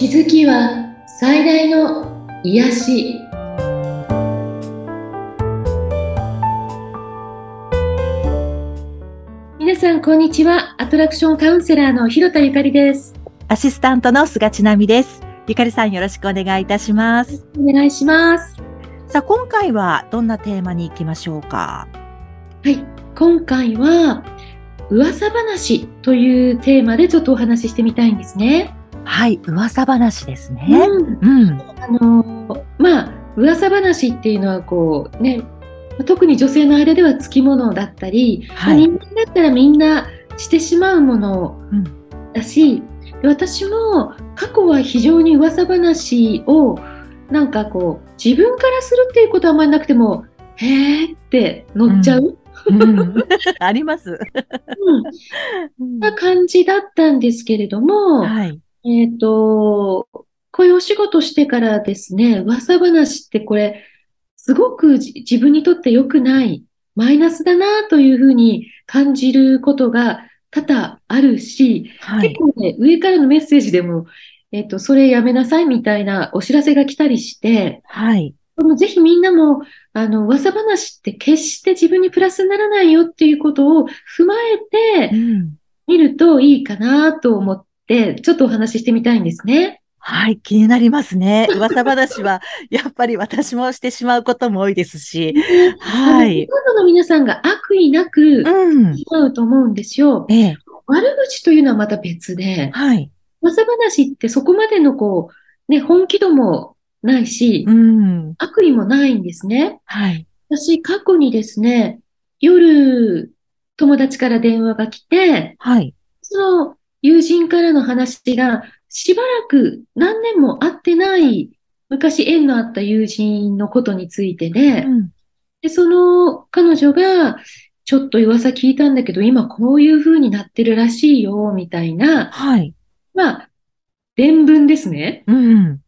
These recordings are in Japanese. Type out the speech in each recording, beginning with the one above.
気づきは最大の癒し。皆さんこんにちは。アトラクションカウンセラーの広田ゆかりです。アシスタントの菅千奈美です。ゆかりさんよろしくお願いいたします。お願いします。さあ、今回はどんなテーマに行きましょうか？はい。今回は噂話というテーマでちょっとお話ししてみたいんですね、はい、噂話ですね。うん。うん。あのまあ噂話っていうのはこうね特に女性の間ではつきものだったり、はい。人間だったらみんなしてしまうものうん。だし、私も過去は非常に噂話をなんかこう自分からするっていうことはあんまりなくてもへーって乗っちゃう、うん、あります。うんな感じだったんですけれども、はい。えっ、と、こういうお仕事してからですね、噂話ってこれ、すごくじ自分にとって良くない、マイナスだなというふうに感じることが多々あるし、はい。結構ね、上からのメッセージでも、えっ、と、それやめなさいみたいなお知らせが来たりして、はい。でもぜひみんなも、あの、噂話って決して自分にプラスにならないよっていうことを踏まえてうん。見るといいかなと思って、ちょっとお話ししてみたいんですね。はい、気になりますね。噂話は、やっぱり私もしてしまうことも多いですし。はいほとんどの皆さんが悪意なくうん。しまうと思うんですよ。ええ。悪口というのはまた別で、はい。噂話ってそこまでのこう、ね、本気度もないしう、ん。悪意もないんですね。はい。私、過去にですね、夜、友達から電話が来て、はい。その友人からの話が、しばらく何年も会ってない、昔縁のあった友人のことについてで、うん。で、その彼女が、ちょっと噂聞いたんだけど、今こういう風になってるらしいよ、みたいな、はい。まあ、伝聞ですね。うん。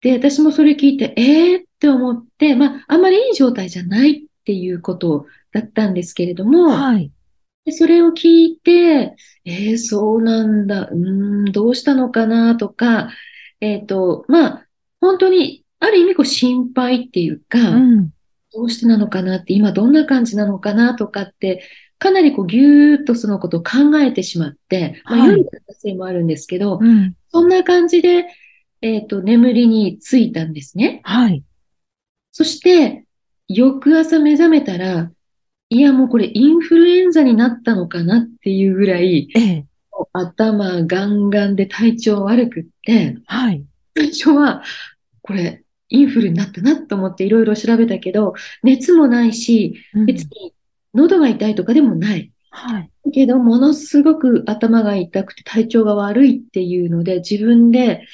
で、私もそれ聞いて、えーって思って、まあ、あんまりいい状態じゃないっていうことだったんですけれども、はい。でそれを聞いて、えーそうなんだ、うーん、どうしたのかなとか、えっと、まあ、本当に、ある意味こう心配っていうか、うん。どうしてなのかなって、今どんな感じなのかなとかって、かなりこうぎゅーっとそのことを考えてしまって、まあ、はい夜だったせいもあるんですけど、うん。そんな感じで、えっと、眠りについたんですね。はい。そして、翌朝目覚めたら、いやもうこれインフルエンザになったのかなっていうぐらい、ええ。頭ガンガンで体調悪くって、はい。最初は、これ、インフルになったなと思っていろいろ調べたけど、熱もないし、うん別に喉が痛いとかでもない。はい。だけど、ものすごく頭が痛くて体調が悪いっていうので、自分で、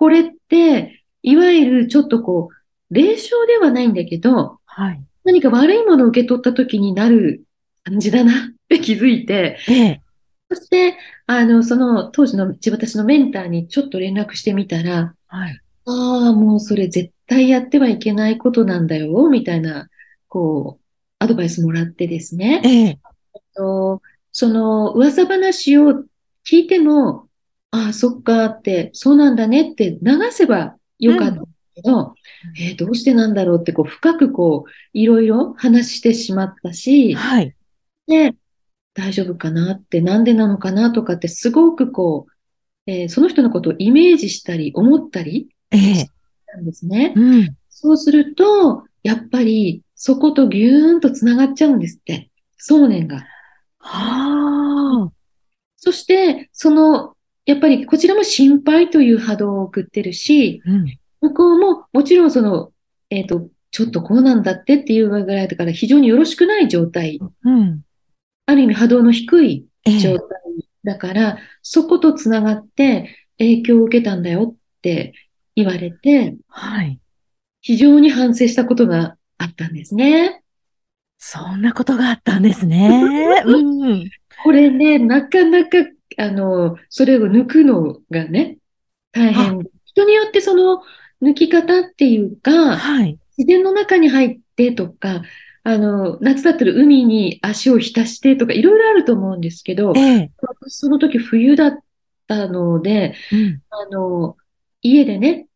これって、いわゆるちょっとこう、霊障ではないんだけど、はい。何か悪いものを受け取った時になる感じだなって気づいて、ええ。そして、あの、その当時の私のメンターにちょっと連絡してみたら、はい。ああ、もうそれ絶対やってはいけないことなんだよ、みたいな、こう、アドバイスもらってですね。ええ。とその噂話を聞いても、ああ、そっかって、そうなんだねって流せばよかったけど、えーどうしてなんだろうって、こう、深くこう、いろいろ話してしまったし、はい。で、大丈夫かなって、なんでなのかなとかって、すごくこう、えーその人のことをイメージしたり、思ったりええ。したんですね。うん。そうすると、やっぱり、そことぎゅーんとつながっちゃうんですって。想念が。はあ。そして、その、やっぱりこちらも心配という波動を送ってるし、うん。向こうももちろんその、えっと、ちょっとこうなんだってっていうぐらいだから非常によろしくない状態。うん。ある意味波動の低いええ。状態だから、そことつながって影響を受けたんだよって言われて、はい。非常に反省したことがあったんですね。そんなことがあったんですね。うん。これね、なかなか、あの、それを抜くのがね、大変。人によってその抜き方っていうか、はい。自然の中に入ってとか、あの、夏だったら海に足を浸してとか、いろいろあると思うんですけど、ええ。その時冬だったので、うん。あの、家でね、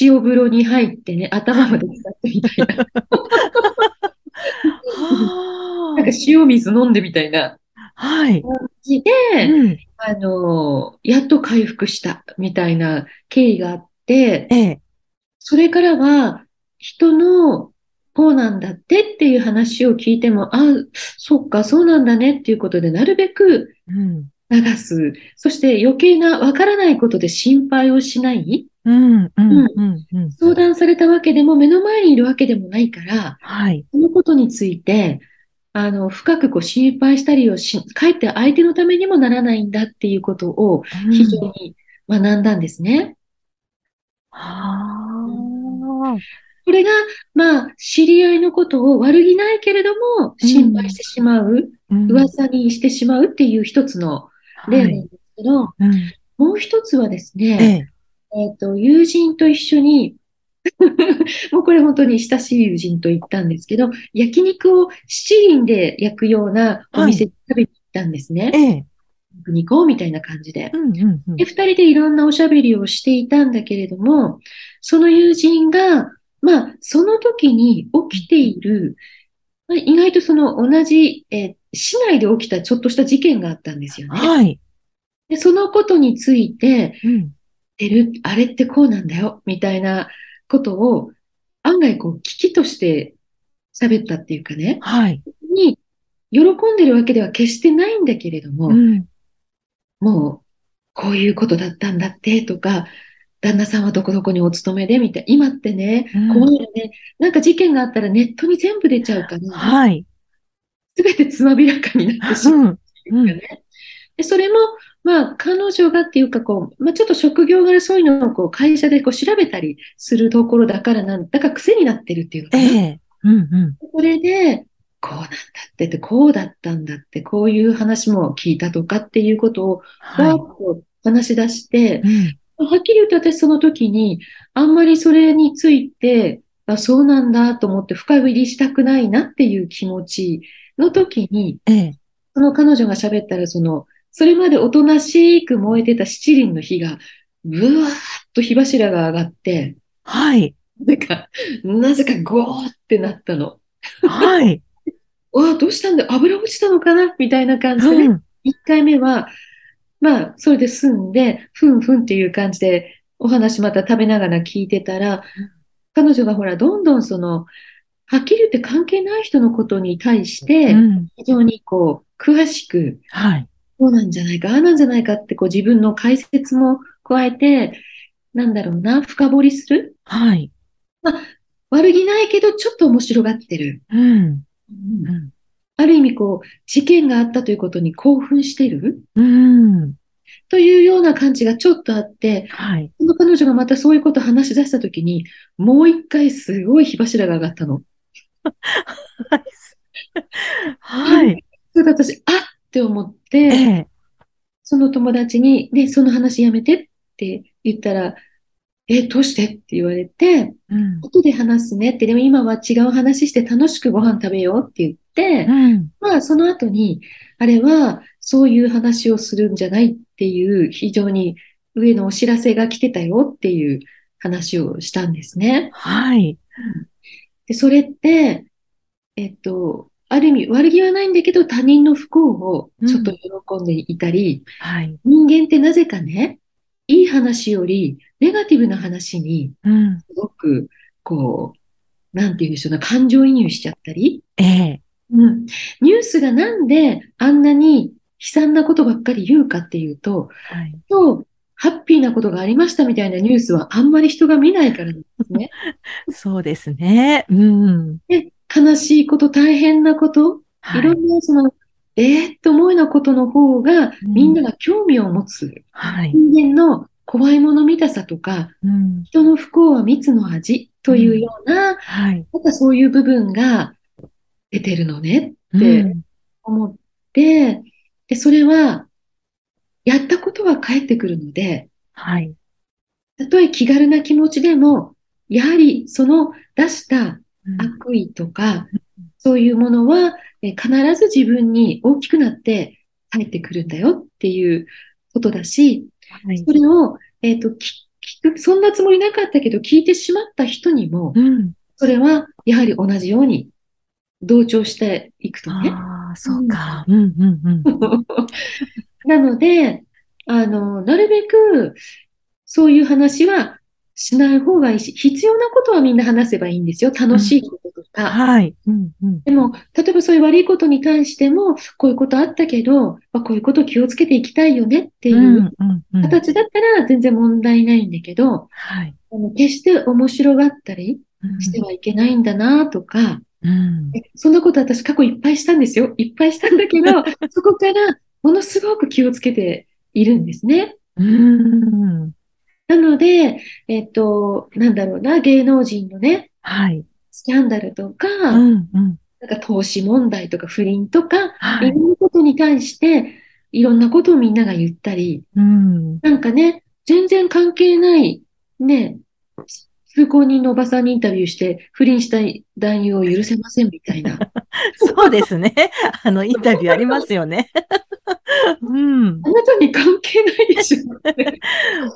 塩風呂に入ってね、頭まで使ってみたいな。は なんか塩水飲んでみたいなあ。はい。感じで、うん。あの、やっと回復したみたいな経緯があって、ええ。それからは人のこうなんだってっていう話を聞いても、あ、そっか、そうなんだねっていうことで、なるべくうん。流す。そして余計なわからないことで心配をしない。うん。うん。うん。うん。相談されたわけでも目の前にいるわけでもないから、はい。そのことについて、あの、深くこう心配したりをし、かえって相手のためにもならないんだっていうことを非常に学んだんですね。はあ。これが、まあ、知り合いのことを悪気ないけれども、心配してしまう、うん。噂にしてしまうっていう一つの例はい。なんですけど、うん。もう一つはですえね、え。えっと、友人と一緒に、もうこれ本当に親しい友人と行ったんですけど、焼肉を七輪で焼くようなお店に食べに行ったんですね。ええ。焼肉をみたいな感じで。うん。うん。うんで、二人でいろんなおしゃべりをしていたんだけれども、その友人が、まあ、その時に起きている、まあ意外とその同じ、えー市内で起きたちょっとした事件があったんですよね。はい。で、そのことについて、うん。てる、あれってこうなんだよ、みたいなことを、案外こう、危機として喋ったっていうかね、はい。に、喜んでるわけでは決してないんだけれども、うん。もう、こういうことだったんだって、とか、旦那さんはどこどこにお勤めで、みたいな。今ってねうん、怖いよね。なんか事件があったらネットに全部出ちゃうから、はい。すべてつまびらかになってしまううん。っていうかね。で、それも、まあ、彼女がっていうか、こう、まあ、ちょっと職業柄そういうのをこう会社でこう調べたりするところだからなんだから癖になってるっていうのかな。ええ。うん。うん。それで、こうなんだってって、こうだったんだって、こういう話も聞いたとかっていうことを、わーはっと話し出してい。、うん。はっきり言って私その時に、あんまりそれについて、あ、そうなんだと思って深入りしたくないなっていう気持ちの時に、ええ。その彼女が喋ったら、その、それまでおとなしく燃えてた七輪の火が、ぶわーっと火柱が上がって、はい。なんか、なぜかゴーってなったの。はい。わあ、どうしたんだ？油落ちたのかな？みたいな感じでね。うん。一回目は、まあ、それで済んで、ふんふんっていう感じで、お話また食べながら聞いてたら、彼女がほら、どんどんその、はっきり言って関係ない人のことに対してう、ん。非常にこう、詳しく、はい。こうなんじゃないか、ああなんじゃないかって、こう自分の解説も加えて、なんだろうな、深掘りする？はい。悪気ないけど、ちょっと面白がってる。うん。うんうん。ある意味、こう、事件があったということに興奮してる？うん。というような感じがちょっとあって、はい。その彼女がまたそういうことを話し出したときに、もう一回すごい火柱が上がったの。はい。それで私、あっって思っえて、え。その友達に、ね、その話やめてって言ったら、え、どうしてって言われて、うん。後で話すねって、でも今は違う話して楽しくご飯食べようって言って、うん。まあその後に、あれはそういう話をするんじゃないっていう非常に上のお知らせが来てたよっていう話をしたんですね。はい。で、それって、えっと、ある意味悪気はないんだけど他人の不幸をちょっと喜んでいたり、はい。人間ってなぜかね、いい話よりネガティブな話にうん。すごくこう、なんていうんでしょうな、感情移入しちゃったり、ええ。うん。ニュースがなんであんなに悲惨なことばっかり言うかっていうと、はい。と、ハッピーなことがありましたみたいなニュースはあんまり人が見ないからですね。そうですね。うん。で、悲しいこと、大変なこと、はいろんなその、えーって思うようなことの方が、うんみんなが興味を持つ。はい。人間の怖いもの見たさとか、うん。人の不幸は蜜の味というような、はい。なんかそういう部分が出てるのねうでん。思って、で、それは、やったことは返ってくるので、はい。たとえ気軽な気持ちでも、やはりその出したうん悪意とか、そういうものは、え必ず自分に大きくなって返ってくるんだよっていう、ことだし、はいそ。れを、えっ、と、き聞く、そんなつもりなかったけど、聞いてしまった人にも、うん。それはやはり同じように同調していくとね。ああ、そうか。うん、うん、うん。なので、あの、なるべく、そういう話はしない方がいいし、必要なことはみんな話せばいいんですよ。楽しいこととか。はい。うん、うん。でも、例えばそういう悪いことに対しても、こういうことあったけど、まあ、こういうこと気をつけていきたいよねっていううん、うん、うん。形だったら全然問題ないんだけど、はい。あの決して面白がったりしてはいけないんだなとか、うん。えそんなこと私過去いっぱいしたんですよ。いっぱいしたんだけど、そこからものすごく気をつけているんですね。うん。なので、えっと、なんだろうな、芸能人のね、はい。スキャンダルとか、うん、うん。なんか投資問題とか不倫とか、はいい。ろんなことに対して、いろんなことをみんなが言ったり、うん。なんかね、全然関係ない、ね、通行人のおばさんにインタビューして、不倫した男優を許せませんみたいな。そうですね。あの、インタビューありますよね。うん。あなたに関係ないでしょ。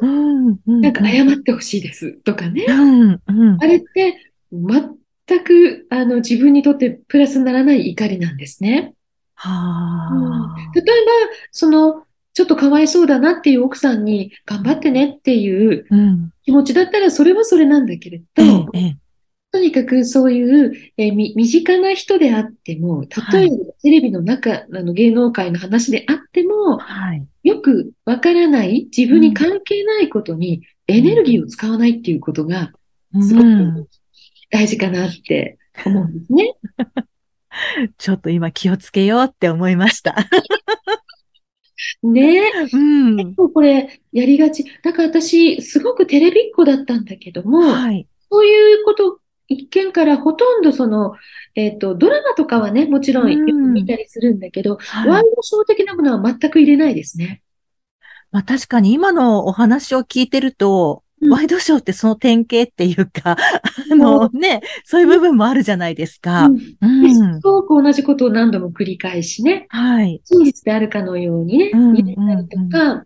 うん。うんなんか謝ってほしいですとかね。うん。うんあ。れって全くあの自分にとってプラスにならない怒りなんですね。はあ。例えば、その、ちょっとかわいそうだなっていう奥さんに頑張ってねっていううん。気持ちだったらそれはそれなんだけれええど、、ええ。とにかくそういう、えーみ身近な人であっても、例えばテレビの中、あの芸能界の話であっても、はい。よくわからない、自分に関係ないことにエネルギーを使わないっていうことがすごうんく大事かなって思うんですね。ちょっと今気をつけようって思いました。ねうん。結構これやりがち。だから私、すごくテレビっ子だったんだけども、はい。そういうこと、一見からほとんどその、えっと、ドラマとかはね、もちろんよく見たりするんだけど、はいワイドショー的なものは全く入れないですね。まあ確かに今のお話を聞いてると、うんワイドショーってその典型っていうか、あのね、そういう部分もあるじゃないですか。うんうん。すごく同じことを何度も繰り返しね、はい。真実であるかのようにね、うん入れたりとか、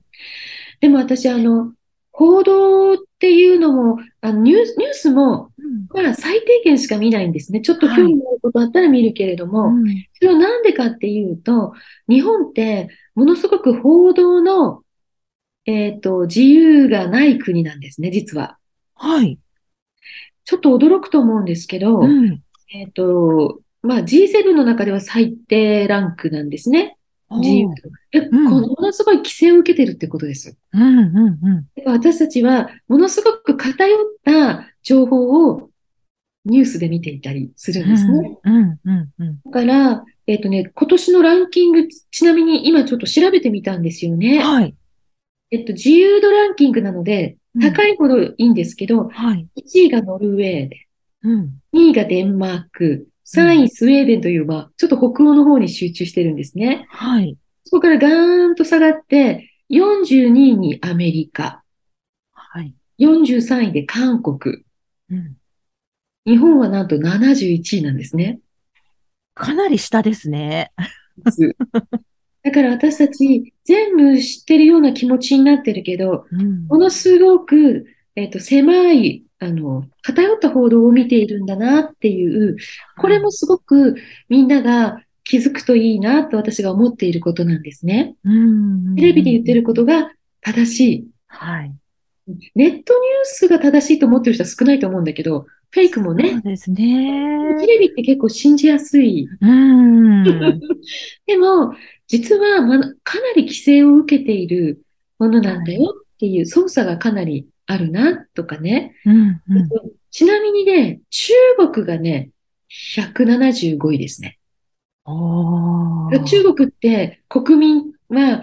でも私、あの、報道っていうのも、あのニュース、ニュースも、まあ、最低限しか見ないんですね。ちょっと興味のあることあったら見るけれども、うんそれはなんでかっていうと、日本ってものすごく報道の、えっと、自由がない国なんですね、実は。はい。ちょっと驚くと思うんですけど、うん。えっと、まあ G7 の中では最低ランクなんですね。自由度。え、うんものすごい規制を受けてるってことです。うん、うん、うん。私たちはものすごく偏った情報をニュースで見ていたりするんですね。うん、うん、うん。だから、えっとね、今年のランキング、ちなみに今ちょっと調べてみたんですよね。はい。えっと、自由度ランキングなので、高いほどいいんですけど、はい。1位がノルウェーで、うん。2位がデンマーク、3位スウェーデンという、まあ、ちょっと北欧の方に集中してるんですね。はい。そこからガーンと下がって、42位にアメリカ、はい。43位で韓国、うん。日本はなんと71位なんですね。かなり下ですね。だから私たち全部知ってるような気持ちになってるけど、うんものすごく、えっと、狭い、あの、偏った報道を見ているんだなっていう、これもすごくみんなが気づくといいなと私が思っていることなんですね。うん。テレビで言ってることが正しい。はい。ネットニュースが正しいと思ってる人は少ないと思うんだけど、フェイクもそうね、ですね。テレビって結構信じやすい。うん。でも、実は、ま、かなり規制を受けているものなんだよっていう操作がかなりあるなとかね。うん。うん。ちなみにね、中国がね、175位ですね。中国って国民は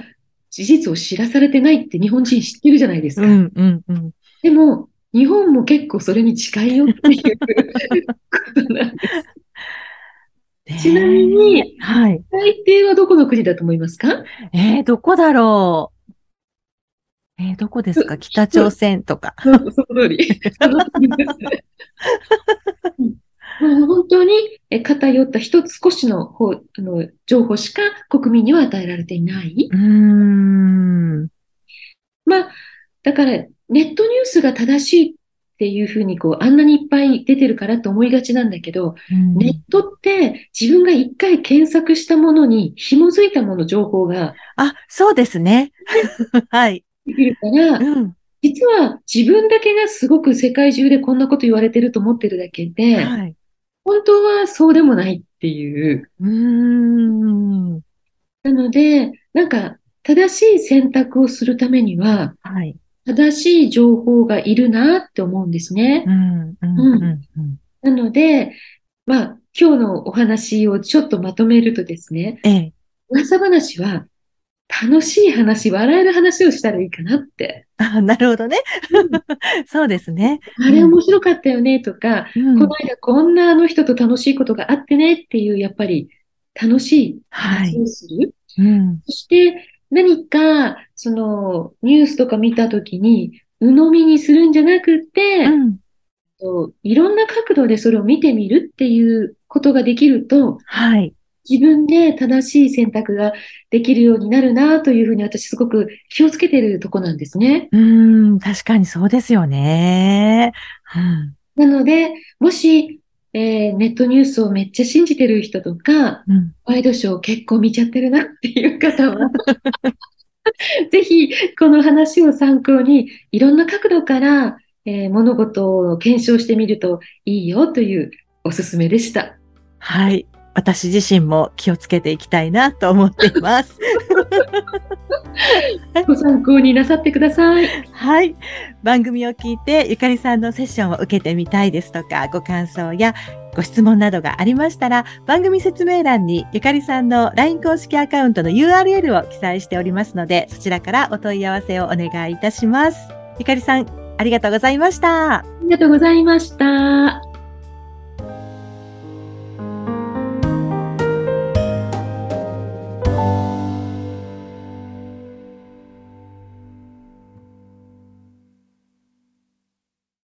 事実を知らされてないって日本人知ってるじゃないですか。うん、うん、うん。でも、日本も結構それに近いよっていうことなんです。ちなみにはい。最低はどこの国だと思いますか？えー、どこだろう？えー、どこですか？北朝鮮とか。その通り。その通りです。本当にえ偏った一つ少しの方あの情報しか国民には与えられていない。うーん。だから、ネットニュースが正しいっていうふうに、こう、あんなにいっぱい出てるからと思いがちなんだけど、うんネットって自分が一回検索したものに紐づいたもの、情報があ、そうですね。はい。できるから、うん。実は自分だけがすごく世界中でこんなこと言われてると思ってるだけで、はい。本当はそうでもないっていう。うーん。なので、なんか、正しい選択をするためには、はい。正しい情報がいるなって思うんですね。なので、まあ、今日のお話をちょっとまとめるとですね、ええ。噂話は楽しい話、笑える話をしたらいいかなって。あ、なるほどね。そうですね。あれ面白かったよねとか、うんこの間こんなあの人と楽しいことがあってねっていう、やっぱり楽しい話をする。うん。そして何か、そのニュースとか見たときに、鵜呑みにするんじゃなくて、うん。といろんな角度でそれを見てみるっていうことができると、はい。自分で正しい選択ができるようになるなというふうに私すごく気をつけてるとこなんですね。うーん。確かにそうですよね。うん。なので、もし、えーネットニュースをめっちゃ信じてる人とか、うん。ワイドショー結構見ちゃってるなっていう方は、ぜひこの話を参考にいろんな角度から、えー物事を検証してみるといいよというおすすめでした。はい。私自身も気をつけていきたいなと思っています。ご参考になさってください。はい。番組を聞いて、ゆかりさんのセッションを受けてみたいですとか、ご感想やご質問などがありましたら、番組説明欄にゆかりさんの LINE 公式アカウントの URL を記載しておりますので、そちらからお問い合わせをお願いいたします。ゆかりさん、ありがとうございました。ありがとうございました。